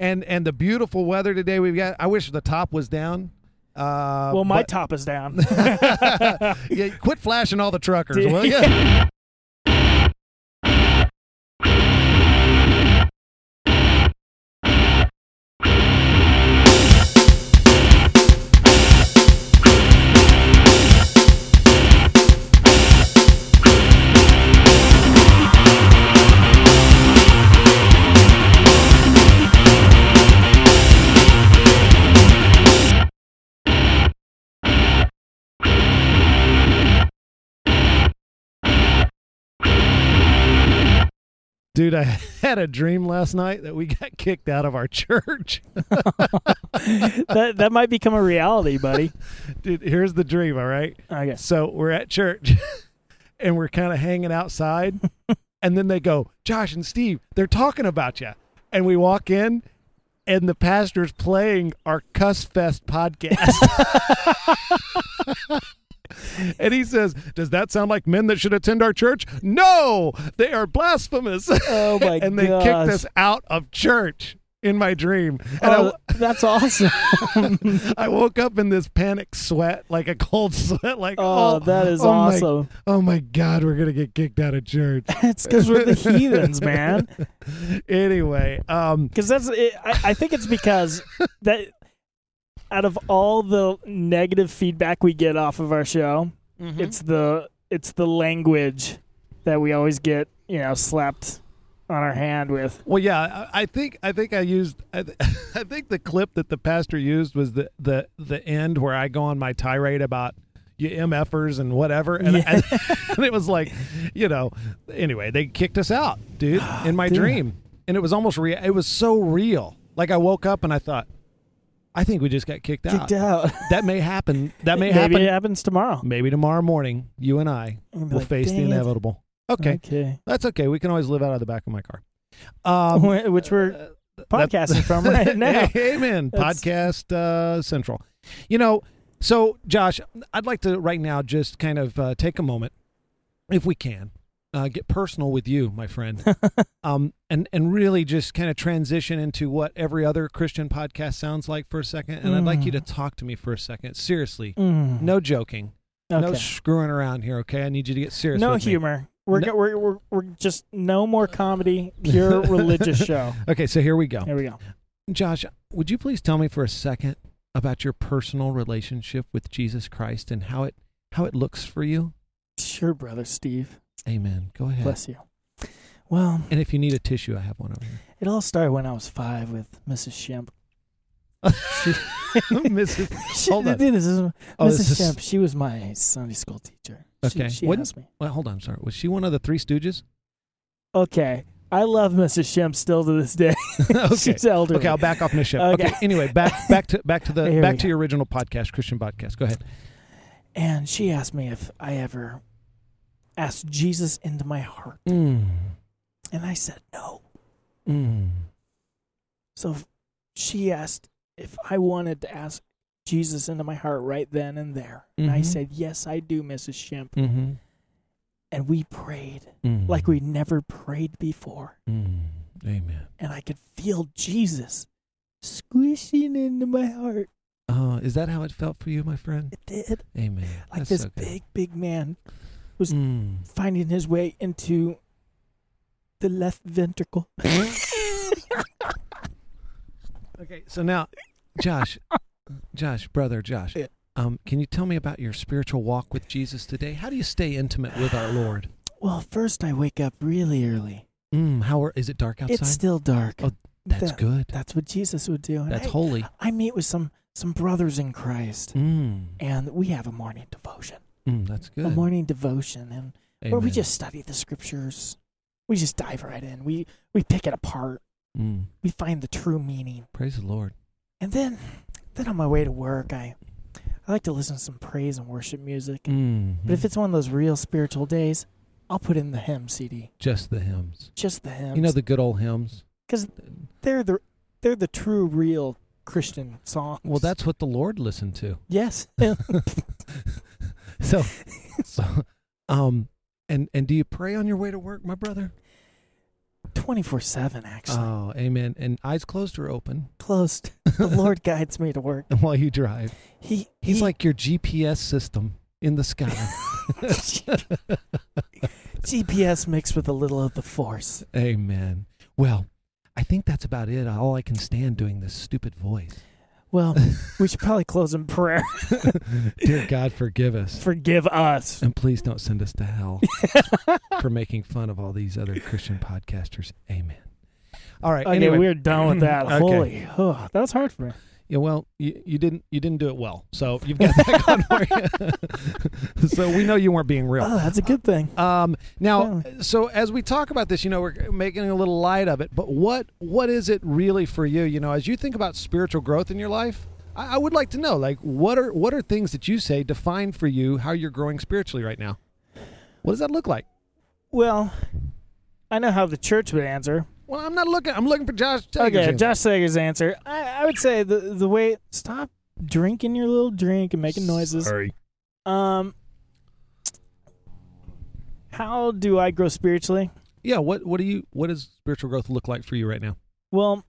and and the beautiful weather today we've got. I wish the top was down. Uh, well, my but- top is down. yeah, quit flashing all the truckers, will you? Dude, I had a dream last night that we got kicked out of our church. that that might become a reality, buddy. Dude, here's the dream, all right? Okay. So we're at church and we're kind of hanging outside. and then they go, Josh and Steve, they're talking about you. And we walk in and the pastor's playing our Cuss Fest podcast. And he says, Does that sound like men that should attend our church? No, they are blasphemous. Oh my and they gosh. kicked us out of church in my dream. And Oh, that's awesome. I, I woke up in this panic sweat, like a cold sweat, like, Oh, oh, that is oh my awesome. Oh my God, we're gonna get kicked out of church. it's because we're the heathens, man. anyway, um, Because that's it, I, I think it's because that out of all the negative feedback we get off of our show, Mm-hmm. it's the it's the language that we always get, you know, slapped on our hand with. well, yeah, I, I think I think I used I, th- I think the clip that the pastor used was the the the end where I go on my tirade about you mfers and whatever, and, Yeah. and, and it was like, you know, anyway, they kicked us out, dude, in my Dude. dream, and it was almost real. It was so real. Like I woke up and I thought, I think we just got kicked out. Kicked out. That may happen. That may Maybe happen. it happens tomorrow. Maybe tomorrow morning, you and I will like, face the "Dang it." inevitable. Okay, Okay. that's okay. We can always live out of the back of my car. Um, Which we're uh, podcasting from right now. Amen. That's- Podcast uh, Central. You know, so Josh, I'd like to right now just kind of uh, take a moment, if we can, uh, get personal with you, my friend, um, and and really just kind of transition into what every other Christian podcast sounds like for a second. And I'd like you to talk to me for a second, seriously, Mm. no joking, no screwing around here. Okay, I need you to get serious. No humor. We're, No- go- we're we're we're just no more comedy, pure religious show. Okay, so here we go. Here we go. Josh, would you please tell me for a second about your personal relationship with Jesus Christ and how it how it looks for you? Sure, brother Steve. Amen. Go ahead. Bless you. Well, And if you need a tissue, I have one over here. it all started when I was five with Mrs. Shemp. Mrs. She, Hold on. This is Oh, Mrs. this is- Shemp. She was my Sunday school teacher. Okay. She, What- asked me. Well, hold on. Sorry. Was she one of the Three Stooges? Okay. I love Mrs. Shemp still to this day. okay. She's elderly. Okay, I'll back off Miss Shep. Okay. Okay. Anyway, back back to back to the Here back go. to your original podcast, Christian podcast. Go ahead. And she asked me if I ever asked Jesus into my heart. Mm. And I said no. Mm. So she asked if I wanted to ask Jesus into my heart right then and there. And I Mhm. said, Yes, I do, Mrs. Shemp. Mm-hmm. And we prayed Mm. like we never prayed before. Mm. Amen. And I could feel Jesus squishing into my heart. Uh, is that how it felt for you, my friend? It did. Amen. Like That's this so big, big man was Mm. finding his way into the left ventricle. Okay, so now, Josh, Josh, brother Josh, Yeah. um, can you tell me about your spiritual walk with Jesus today? How do you stay intimate with our Lord? well, first I wake up really early. Mm, how are, is it dark outside? It's still dark. Oh, That's That- good. That's what Jesus would do. And That's I, holy. I meet with some some brothers in Christ, Mm, and we have a morning devotion. Mm, that's good. A morning devotion, and where we just study the scriptures. We just dive right in. We we pick it apart. Mm, We find the true meaning, praise the Lord. and then then on my way to work, I I like to listen to some praise and worship music. Mm, But if it's one of those real spiritual days, I'll put in the hymn CD, just the hymns, just the hymns. you know the good old hymns. Because they're the they're the true, real Christian songs. Well, that's what the Lord listened to. yes. So, so, um, and and do you pray on your way to work, my brother? twenty four seven. Actually, Oh, amen. And eyes closed or open closed. the Lord guides me to work. while you drive. He He's he- like your GPS system in the sky. GPS mixed with a little of the Force. amen. Well, I think that's about it. All I can stand doing this stupid voice. Well, we should probably close in prayer. Dear God, forgive us. Forgive us. And please don't send us to hell for making fun of all these other Christian podcasters. Amen. All right. Okay, anyway, we're done with that. Okay. Holy, oh, that was hard for me. Yeah, well, you, you didn't you didn't do it well, so you've got that going for you. so we know you weren't being real. Oh, that's a good thing. Um, now, so as we talk about this, you know, we're making a little light of it, but what what is it really for you? You know, as you think about spiritual growth in your life, I, I would like to know, like, what are what are things that you say define for you how you're growing spiritually right now? What does that look like? Well, I know how the church would answer. Well, I'm not looking. I'm looking for Josh. Tager's Okay, answer. Josh Sager's answer. I, I would say the the way stop drinking your little drink and making noises. Sorry. Um, how do I grow spiritually? Yeah. What what do you what does spiritual growth look like for you right now? Well,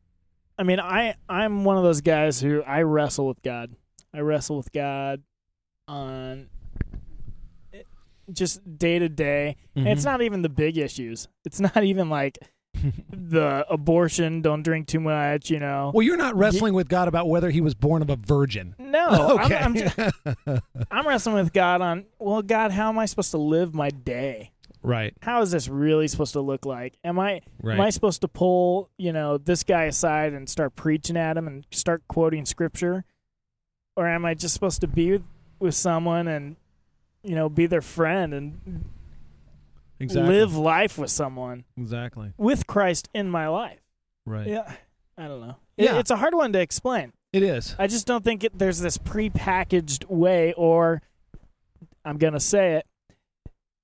I mean, I I'm one of those guys who I wrestle with God. I wrestle with God on eh, just day to day. And it's not even the big issues. It's not even like the abortion, don't drink too much, you know. Well, you're not wrestling with God about whether he was born of a virgin. No, okay. I'm, I'm, ju- I'm wrestling with God on, well, God, how am I supposed to live my day? right. How is this really supposed to look like? Am I Right. am I supposed to pull, you know, this guy aside and start preaching at him and start quoting scripture? Or am I just supposed to be with, with someone and, you know, be their friend and exactly. live life with someone Exactly. with Christ in my life? Right. Yeah. I don't know. It- Yeah. it's a hard one to explain. It is. I just don't think it, there's this prepackaged way, or I'm going to say it,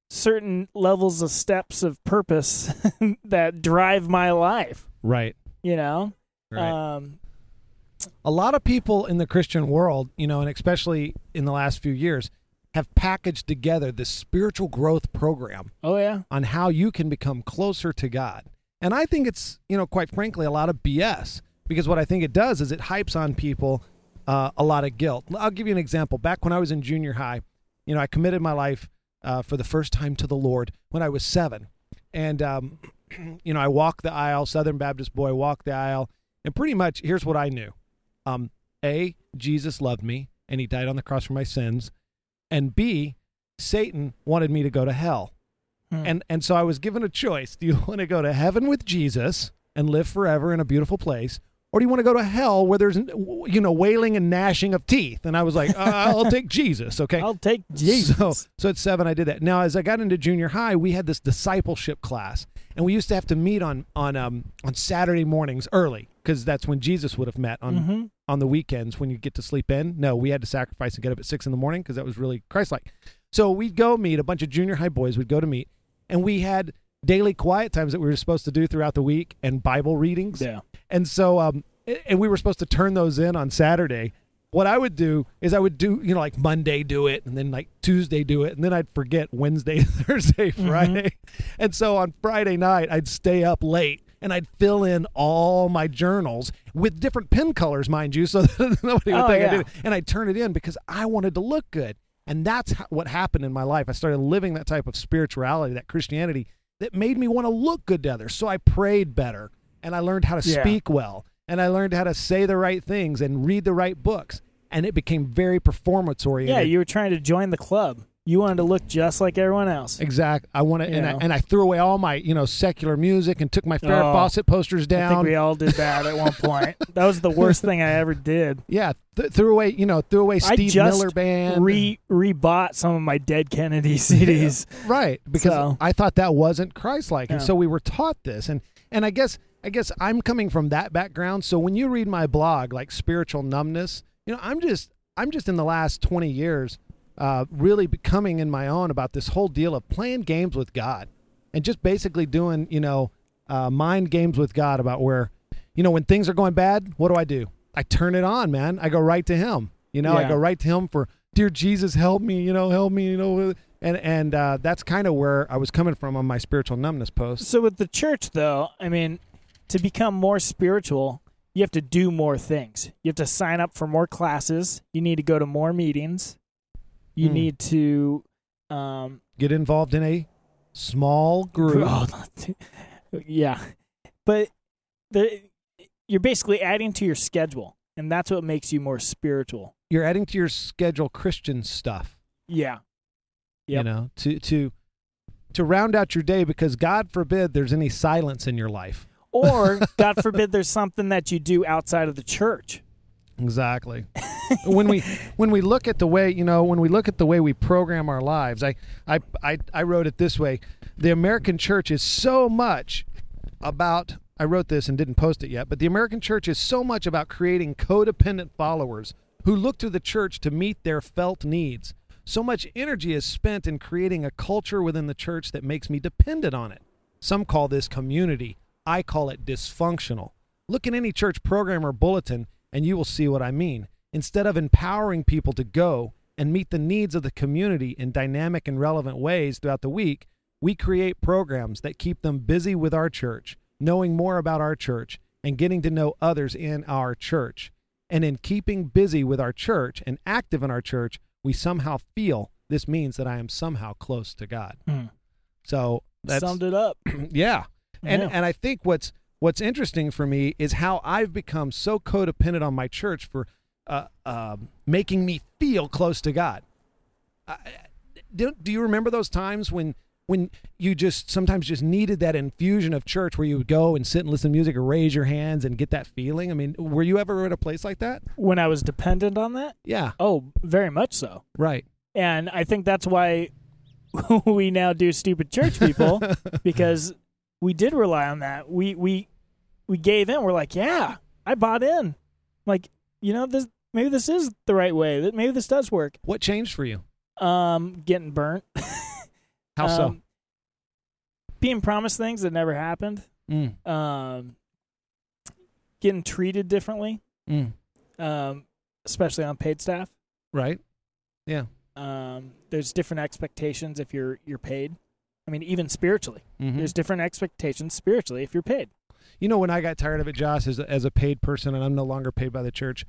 certain levels of steps of purpose that drive my life, Right. you know? Right. Um, a lot of people in the Christian world, you know, and especially in the last few years, have packaged together this spiritual growth program oh, yeah. on how you can become closer to God. And I think it's, you know, quite frankly, a lot of BS because what I think it does is it hypes on people uh, a lot of guilt. I'll give you an example. Back when I was in junior high, you know, I committed my life uh, for the first time to the Lord when I was seven. And, um, you know, I walked the aisle, Southern Baptist boy, walked the aisle. And pretty much here's what I knew um, A, Jesus loved me and he died on the cross for my sins. And B, Satan wanted me to go to hell. Hmm. And and so I was given a choice. Do you want to go to heaven with Jesus and live forever in a beautiful place? Or do you want to go to hell where there's you know wailing and gnashing of teeth? And I was like, uh, I'll take Jesus. Okay. I'll take Jesus. So, so at seven, I did that. Now, as I got into junior high, we had this discipleship class, and we used to have to meet on on um on Saturday mornings early because that's when Jesus would have met on hmm on the weekends when you get to sleep in. No, we had to sacrifice and get up at six in the morning because that was really Christ-like. So we'd go meet a bunch of junior high boys. we'd go to meet, and we had daily quiet times that we were supposed to do throughout the week and Bible readings. Yeah. And so, um, and we were supposed to turn those in on Saturday. What I would do is I would do, you know, like Monday do it, and then like Tuesday do it, and then I'd forget Wednesday, Thursday, Friday. And so on Friday night, I'd stay up late and I'd fill in all my journals with different pen colors, mind you, so that nobody would Oh, think I did it. And I'd turn it in because I wanted to look good. And that's what happened in my life. I started living that type of spirituality, that Christianity that made me want to look good to others. So I prayed better and I learned how to Yeah. speak well and I learned how to say the right things and read the right books. And it became very performance oriented. Yeah, you were trying to join the club. You wanted to look just like everyone else. Exactly. I want to, and I, and I threw away all my, you know, secular music and took my Farrah Oh, Fawcett posters I think down. we all did that at one point. That was the worst thing I ever did. yeah, th- threw away, you know, threw away Steve Miller band. Re rebought some of my Dead Kennedy CDs. right, because So- I thought that wasn't Christ-like, and Yeah. so we were taught this, and and I guess I guess I'm coming from that background. So when you read my blog, like spiritual numbness, you know, I'm just I'm just in the last 20 years, uh, really becoming in my own about this whole deal of playing games with God, and just basically doing, you know, uh, mind games with God about where, you know, when things are going bad, what do I do? I turn it on, man. I go right to Him. You know, I go right to Him for, dear Jesus, help me. You know, help me. You know, and and uh, that's kind of where I was coming from on my spiritual numbness post. So with the church, though, I mean, to become more spiritual, you have to do more things. You have to sign up for more classes. You need to go to more meetings. You Hmm. need to, um, Get involved in a small group. Oh, yeah, but the you're basically adding to your schedule, and that's what makes you more spiritual. You're adding to your schedule Christian stuff. Yeah, You know, to to to round out your day because God forbid there's any silence in your life. or God forbid, there's something that you do outside of the church. Exactly. when we when we look at the way you know when we look at the way we program our lives, I I I, I wrote it this way: the American church is so much about. I wrote this and didn't post it yet, but the American church is so much about creating codependent followers who look to the church to meet their felt needs. So much energy is spent in creating a culture within the church that makes me dependent on it. Some call this community. I call it dysfunctional. Look in any church program or bulletin, and you will see what I mean. Instead of empowering people to go and meet the needs of the community in dynamic and relevant ways throughout the week, we create programs that keep them busy with our church, knowing more about our church, and getting to know others in our church. And in keeping busy with our church and active in our church, we somehow feel this means that I am somehow close to God. Hmm. So that's Summed it up. yeah. And Yeah. and I think what's what's interesting for me is how I've become so codependent on my church for uh, um making me feel close to God. I, do, do you remember those times when when you just sometimes just needed that infusion of church where you would go and sit and listen to music or raise your hands and get that feeling? I mean, were you ever at a place like that? When I was dependent on that, Yeah, oh, very much so. right. And I think that's why we now do stupid church people because we did rely on that. We we we gave in. We're like, yeah, I bought in. Like, you know, this maybe this is the right way. That maybe this does work. What changed for you? Um, getting burnt. How so? Um, Being promised things that never happened. Mm, Um, getting treated differently. mm, Um, especially on paid staff. right. Yeah. Um, there's different expectations if you're you're paid. I mean, even spiritually, Mhm. there's different expectations spiritually if you're paid. You know, when I got tired of it, Josh, as a, as a paid person, and I'm no longer paid by the church,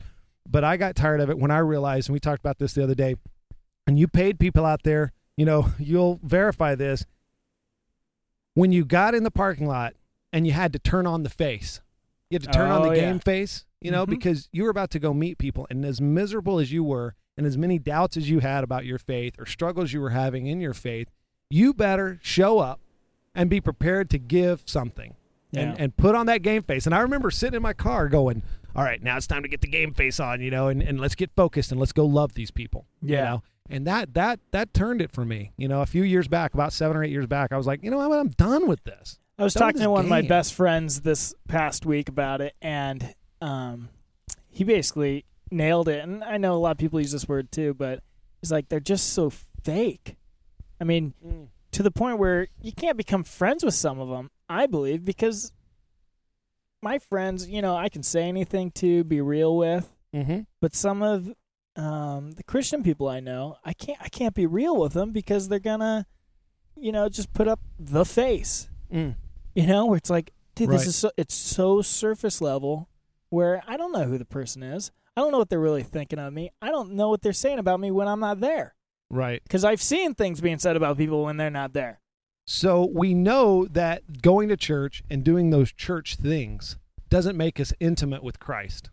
but I got tired of it when I realized, and we talked about this the other day, and you paid people out there, you know, you'll verify this. When you got in the parking lot and you had to turn on the face, you had to turn on Oh, the yeah. game face, you know, Mhm. because you were about to go meet people, and as miserable as you were, and as many doubts as you had about your faith or struggles you were having in your faith, you better show up and be prepared to give something and, Yeah. and put on that game face. And I remember sitting in my car going, all right, now it's time to get the game face on, you know, and, and let's get focused and let's go love these people. you Yeah. know? And that that that turned it for me. You know, a few years back, about seven or eight years back, I was like, you know what, I'm done with this. I was Done talking to one of my best friends this past week about it, and um, he basically nailed it. And I know a lot of people use this word too, but he's like, they're just so fake. I mean, to the point where you can't become friends with some of them, I believe, because my friends, you know, I can say anything to, be real with, Mm-hmm. but some of um, the Christian people I know, I can't, I can't be real with them because they're gonna, you know, just put up the face Mm. you know where it's like dude Right. this is so it's so surface level where i don't know who the person is i don't know what they're really thinking of me i don't know what they're saying about me when i'm not there Right. because i've seen things being said about people when they're not there So we know that going to church and doing those church things doesn't make us intimate with Christ.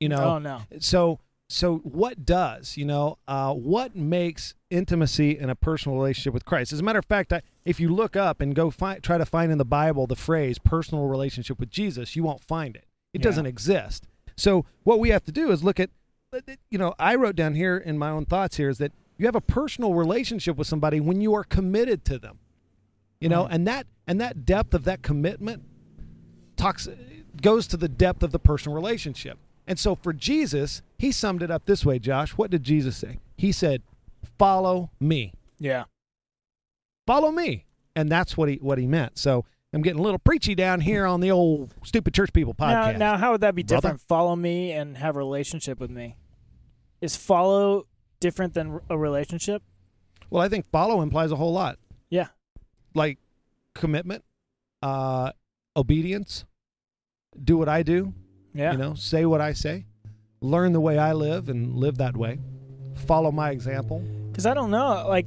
You know, oh no so so what does you know uh, what makes intimacy in a personal relationship with christ as a matter of fact I, if you look up and go find try to find in the bible the phrase personal relationship with jesus you won't find it it Yeah. doesn't exist so what we have to do is look at you know i wrote down here in my own thoughts here is that you have a personal relationship with somebody when you are committed to them you know Mhm. and that and that depth of that commitment talks goes to the depth of the personal relationship. And so for Jesus, he summed it up this way, Josh. What did Jesus say? He said, "Follow me. yeah Follow me." And that's what he what he meant. So I'm getting a little preachy down here on the old stupid church people now, podcast. now how would that be Brother? different follow me and have a relationship with me is follow different than a relationship Well, I think follow implies a whole lot. Yeah. Like commitment, uh, obedience, do what I do, Yeah. you know, say what I say, learn the way I live and live that way, follow my example. Because I don't know, like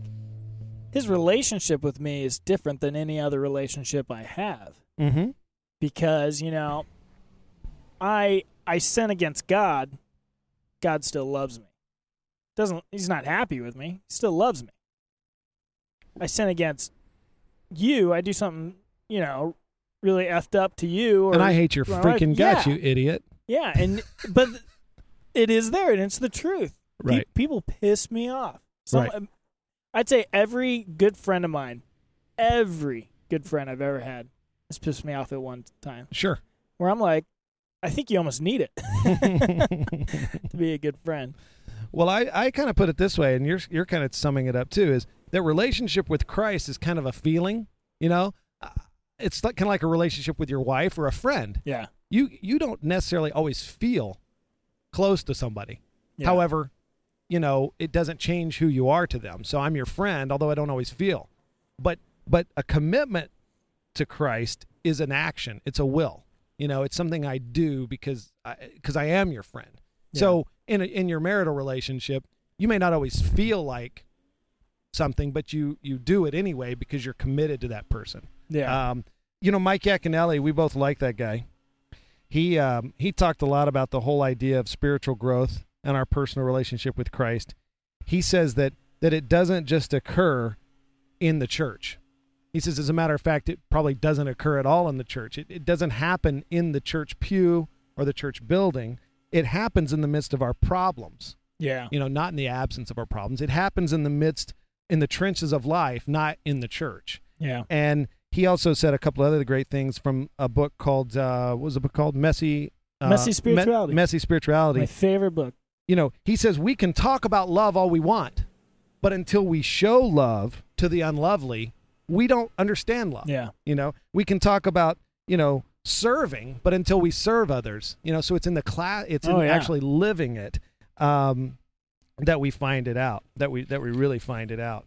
his relationship with me is different than any other relationship I have. Mm-hmm. Because you know, I I sin against God, God still loves me. Doesn't he's not happy with me? He still loves me. I sin against you. I do something you know really effed up to you, or And I hate your freaking guts, yeah. you idiot. yeah, and but it is there, and it's the truth. Pe- Right. people piss me off. Some, Right. Um, I'd say every good friend of mine, every good friend I've ever had, has pissed me off at one time. Sure. Where I'm like, I think you almost need it to be a good friend. Well, I, I kind of put it this way, and you're you're kind of summing it up too. Is that relationship with Christ is kind of a feeling, you know? Uh, It's like, kind of like a relationship with your wife or a friend. Yeah. You you don't necessarily always feel close to somebody. yeah. However, you know it doesn't change who you are to them. So I'm your friend, although I don't always feel. But but a commitment to Christ is an action. It's a will. You know, it's something I do because I, because I am your friend. So in a, in your marital relationship, you may not always feel like something, but you you do it anyway because you're committed to that person. yeah. Um, you know, Mike Yaconelli, we both like that guy. He um, he talked a lot about the whole idea of spiritual growth and our personal relationship with Christ. He says that that it doesn't just occur in the church. He says, as a matter of fact, it probably doesn't occur at all in the church. It, it doesn't happen in the church pew or the church building. It happens in the midst of our problems yeah. you know, not in the absence of our problems. It happens in the midst, in the trenches of life, not in the church. Yeah. And he also said a couple other great things from a book called, uh, what was the book called? Messy. Uh, Messy Me- Spirituality. Messy Spirituality. My favorite book. you know, he says we can talk about love all we want, but until we show love to the unlovely, we don't understand love. Yeah. You know, we can talk about, you know, serving, but until we serve others, you know, so it's in the class, it's in Oh, yeah. actually living it, um, that we find it out, that we, that we really find it out.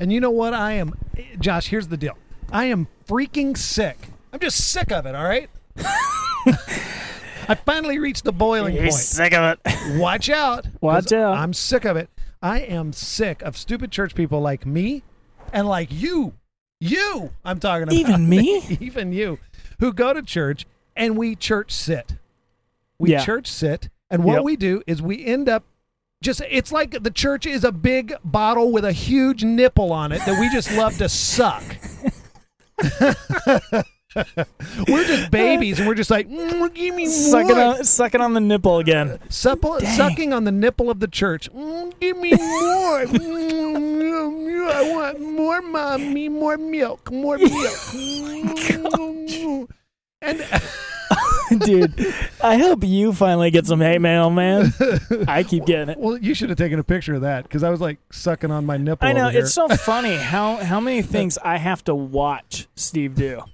And you know what? I am, Josh, here's the deal. I am freaking sick. I'm just sick of it. All right. I finally reached the boiling You're point. sick of it. Watch out. Watch out. I'm sick of it. I am sick of stupid church people like me and like you. You, I'm talking about. Even me? Even you, who go to church and we church sit. We Yeah. church sit. And what Yep. we do is we end up just, it's like the church is a big bottle with a huge nipple on it that we just love to suck. we're just babies and we're just like, "Mm, give me sucking more. on, sucking on the nipple again. Supple, sucking on the nipple of the church. Mm, give me more. Mm, I want more, mommy. More milk. More milk. Mm. and Dude, I hope you finally get some hate mail, man. I keep getting it. well, you should have taken a picture of that because I was like sucking on my nipple. I know it's so funny how how many things I have to watch Steve do.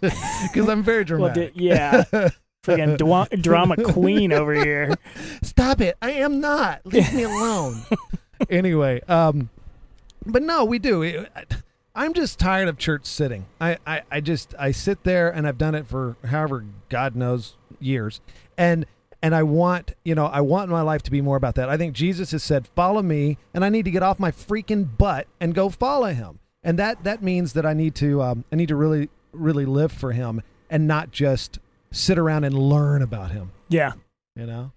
because I'm very Well, dramatic. yeah, freaking dwa- drama queen over here. Stop it. I am not. Leave me alone. anyway, um, but no, we do. It- I'm just tired of church sitting. I, I, I just I sit there and I've done it for however God knows years, and and I want you know I want my life to be more about that. I think Jesus has said, "Follow me," and I need to get off my freaking butt and go follow Him, and that that means that I need to um, I need to really really live for Him and not just sit around and learn about Him Yeah, you know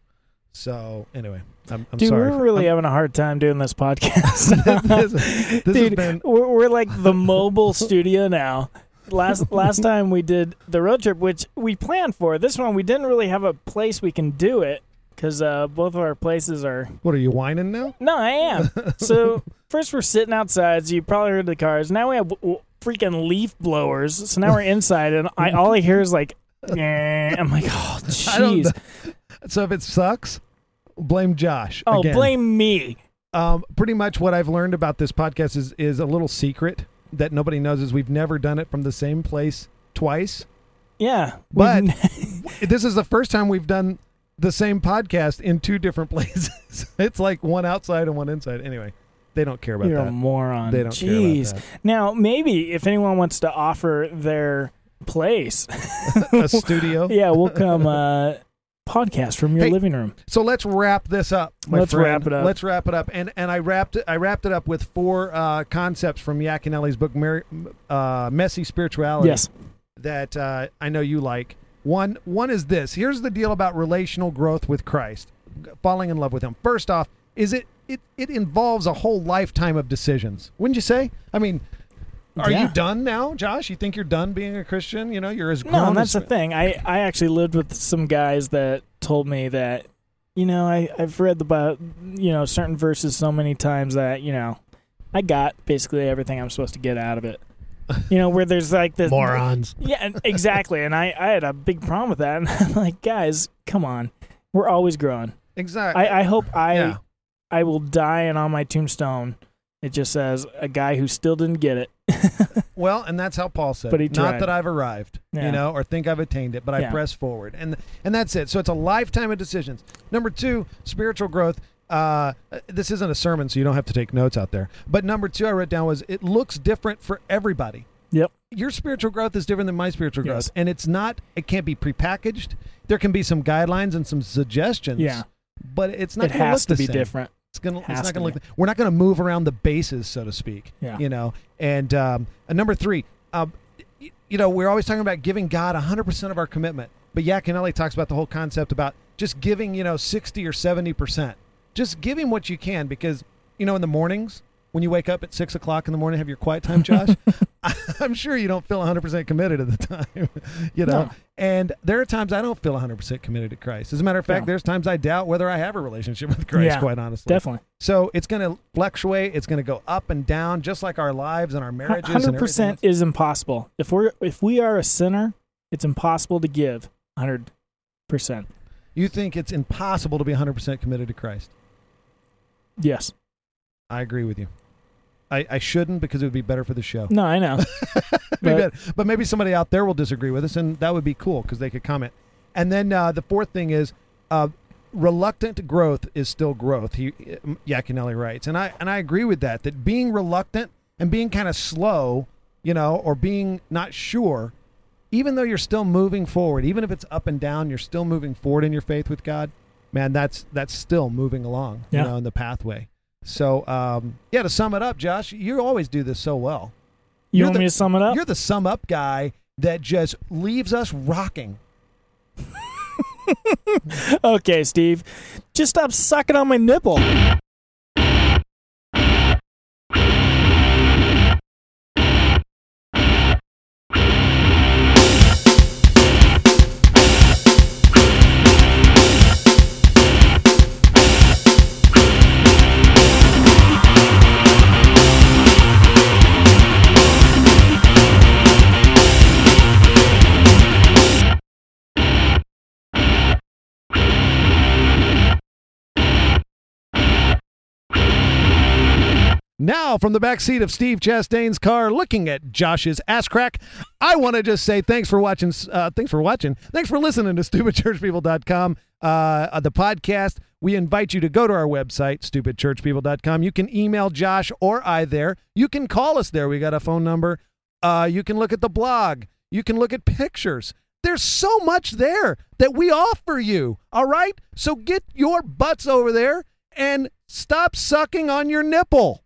so anyway i'm, I'm dude, sorry we're for- really I'm- having a hard time doing this podcast. this, this has dude, been we're, we're like the mobile studio now. Last last time we did the road trip, which we planned for. This one we didn't really have a place we can do it because uh, both of our places are what are you whining now No, I am. So first we're sitting outside. So you probably heard the cars. Now we have freaking leaf blowers. So now we're inside, and I all I hear is like, "Eh." I'm like, oh jeez. so if it sucks blame josh Oh, again. blame me. um pretty much what i've learned about this podcast is is a little secret that nobody knows is we've never done it from the same place twice Yeah, But- this is the first time we've done the same podcast in two different places it's like one outside and one inside anyway They don't care about You're a that. moron. They don't Jeez. care about Now, maybe if anyone wants to offer their place, that. A studio. yeah, we'll come uh, podcast from your Hey, living room. So let's wrap this up. My Let's friend. wrap it up. Let's wrap it up. And and I wrapped it. I wrapped it up with four uh, concepts from Yaconelli's book, Mer- uh, "Messy Spirituality." Yes. That uh, I know you like. One one is this. Here's the deal about relational growth with Christ, falling in love with Him. First off, is it it it involves a whole lifetime of decisions. Wouldn't you say? I mean. Are you done now, Josh? You think you're done being a Christian? You know, you're as grown No, that's as the thing. I, I actually lived with some guys that told me that, you know, I, I've read the Bi- you know, certain verses so many times that, you know, I got basically everything I'm supposed to get out of it. You know, where there's like the morons. Yeah, exactly. and I, I had a big problem with that. And I'm like, guys, come on. We're always growing. Exactly. I, I hope I yeah. I will die and on my tombstone it just says a guy who still didn't get it. Well, and that's how Paul said. But he it. Not that I've arrived, you know, or think I've attained it, but I Yeah. press forward, and and that's it. So it's a lifetime of decisions. Number two, spiritual growth. Uh, this isn't a sermon, so you don't have to take notes out there. But number two, I wrote down was it looks different for everybody. Yep. Your spiritual growth is different than my spiritual growth, Yes. and it's not. It can't be prepackaged. There can be some guidelines and some suggestions. Yeah. But it's not. It has to be same. different. It's gonna. It's not gonna be. look. We're not gonna move around the bases, so to speak. Yeah. You know. And um, and number three, um, y- you know, we're always talking about giving God 100 percent of our commitment, but Yaconelli talks about the whole concept about just giving, you know, 60 or 70 percent. Just give him what you can, because you know, in the mornings when you wake up at six o'clock in the morning, have your quiet time, Josh. I'm sure you don't feel 100 percent committed at the time. you know. No. And there are times I don't feel 100% committed to Christ. As a matter of fact, there's times I doubt whether I have a relationship with Christ, Yeah, quite honestly. Definitely. So it's going to fluctuate. It's going to go up and down, just like our lives and our marriages. Hundred everything percent else. is impossible. If we're if we are a sinner, it's impossible to give hundred percent. You think it's impossible to be 100% committed to Christ? Yes. I agree with you. I, I shouldn't because it would be better for the show. No, I know. Be But- better. but maybe somebody out there will disagree with us, and that would be cool because they could comment. And then uh, the fourth thing is uh, reluctant growth is still growth. He Yaconelli writes, and I and I agree with that. That being reluctant and being kind of slow, you know, or being not sure, even though you're still moving forward, even if it's up and down, you're still moving forward in your faith with God. Man, that's that's still moving along, Yeah. you know, in the pathway. So, um, yeah, to sum it up, Josh, you always do this so well. You You're want the- me to sum it up? You're the sum up guy that just leaves us rocking. Okay, Steve. Just stop sucking on my nipple. Now, from the back seat of Steve Chastain's car, looking at Josh's ass crack, I want to just say thanks for watching. Uh, thanks for watching. Thanks for listening to stupidchurchpeople.com, uh, the podcast. We invite you to go to our website, stupidchurchpeople.com. You can email Josh or I there. You can call us there. We got a phone number. Uh, you can look at the blog. You can look at pictures. There's so much there that we offer you. All right? So get your butts over there and stop sucking on your nipple.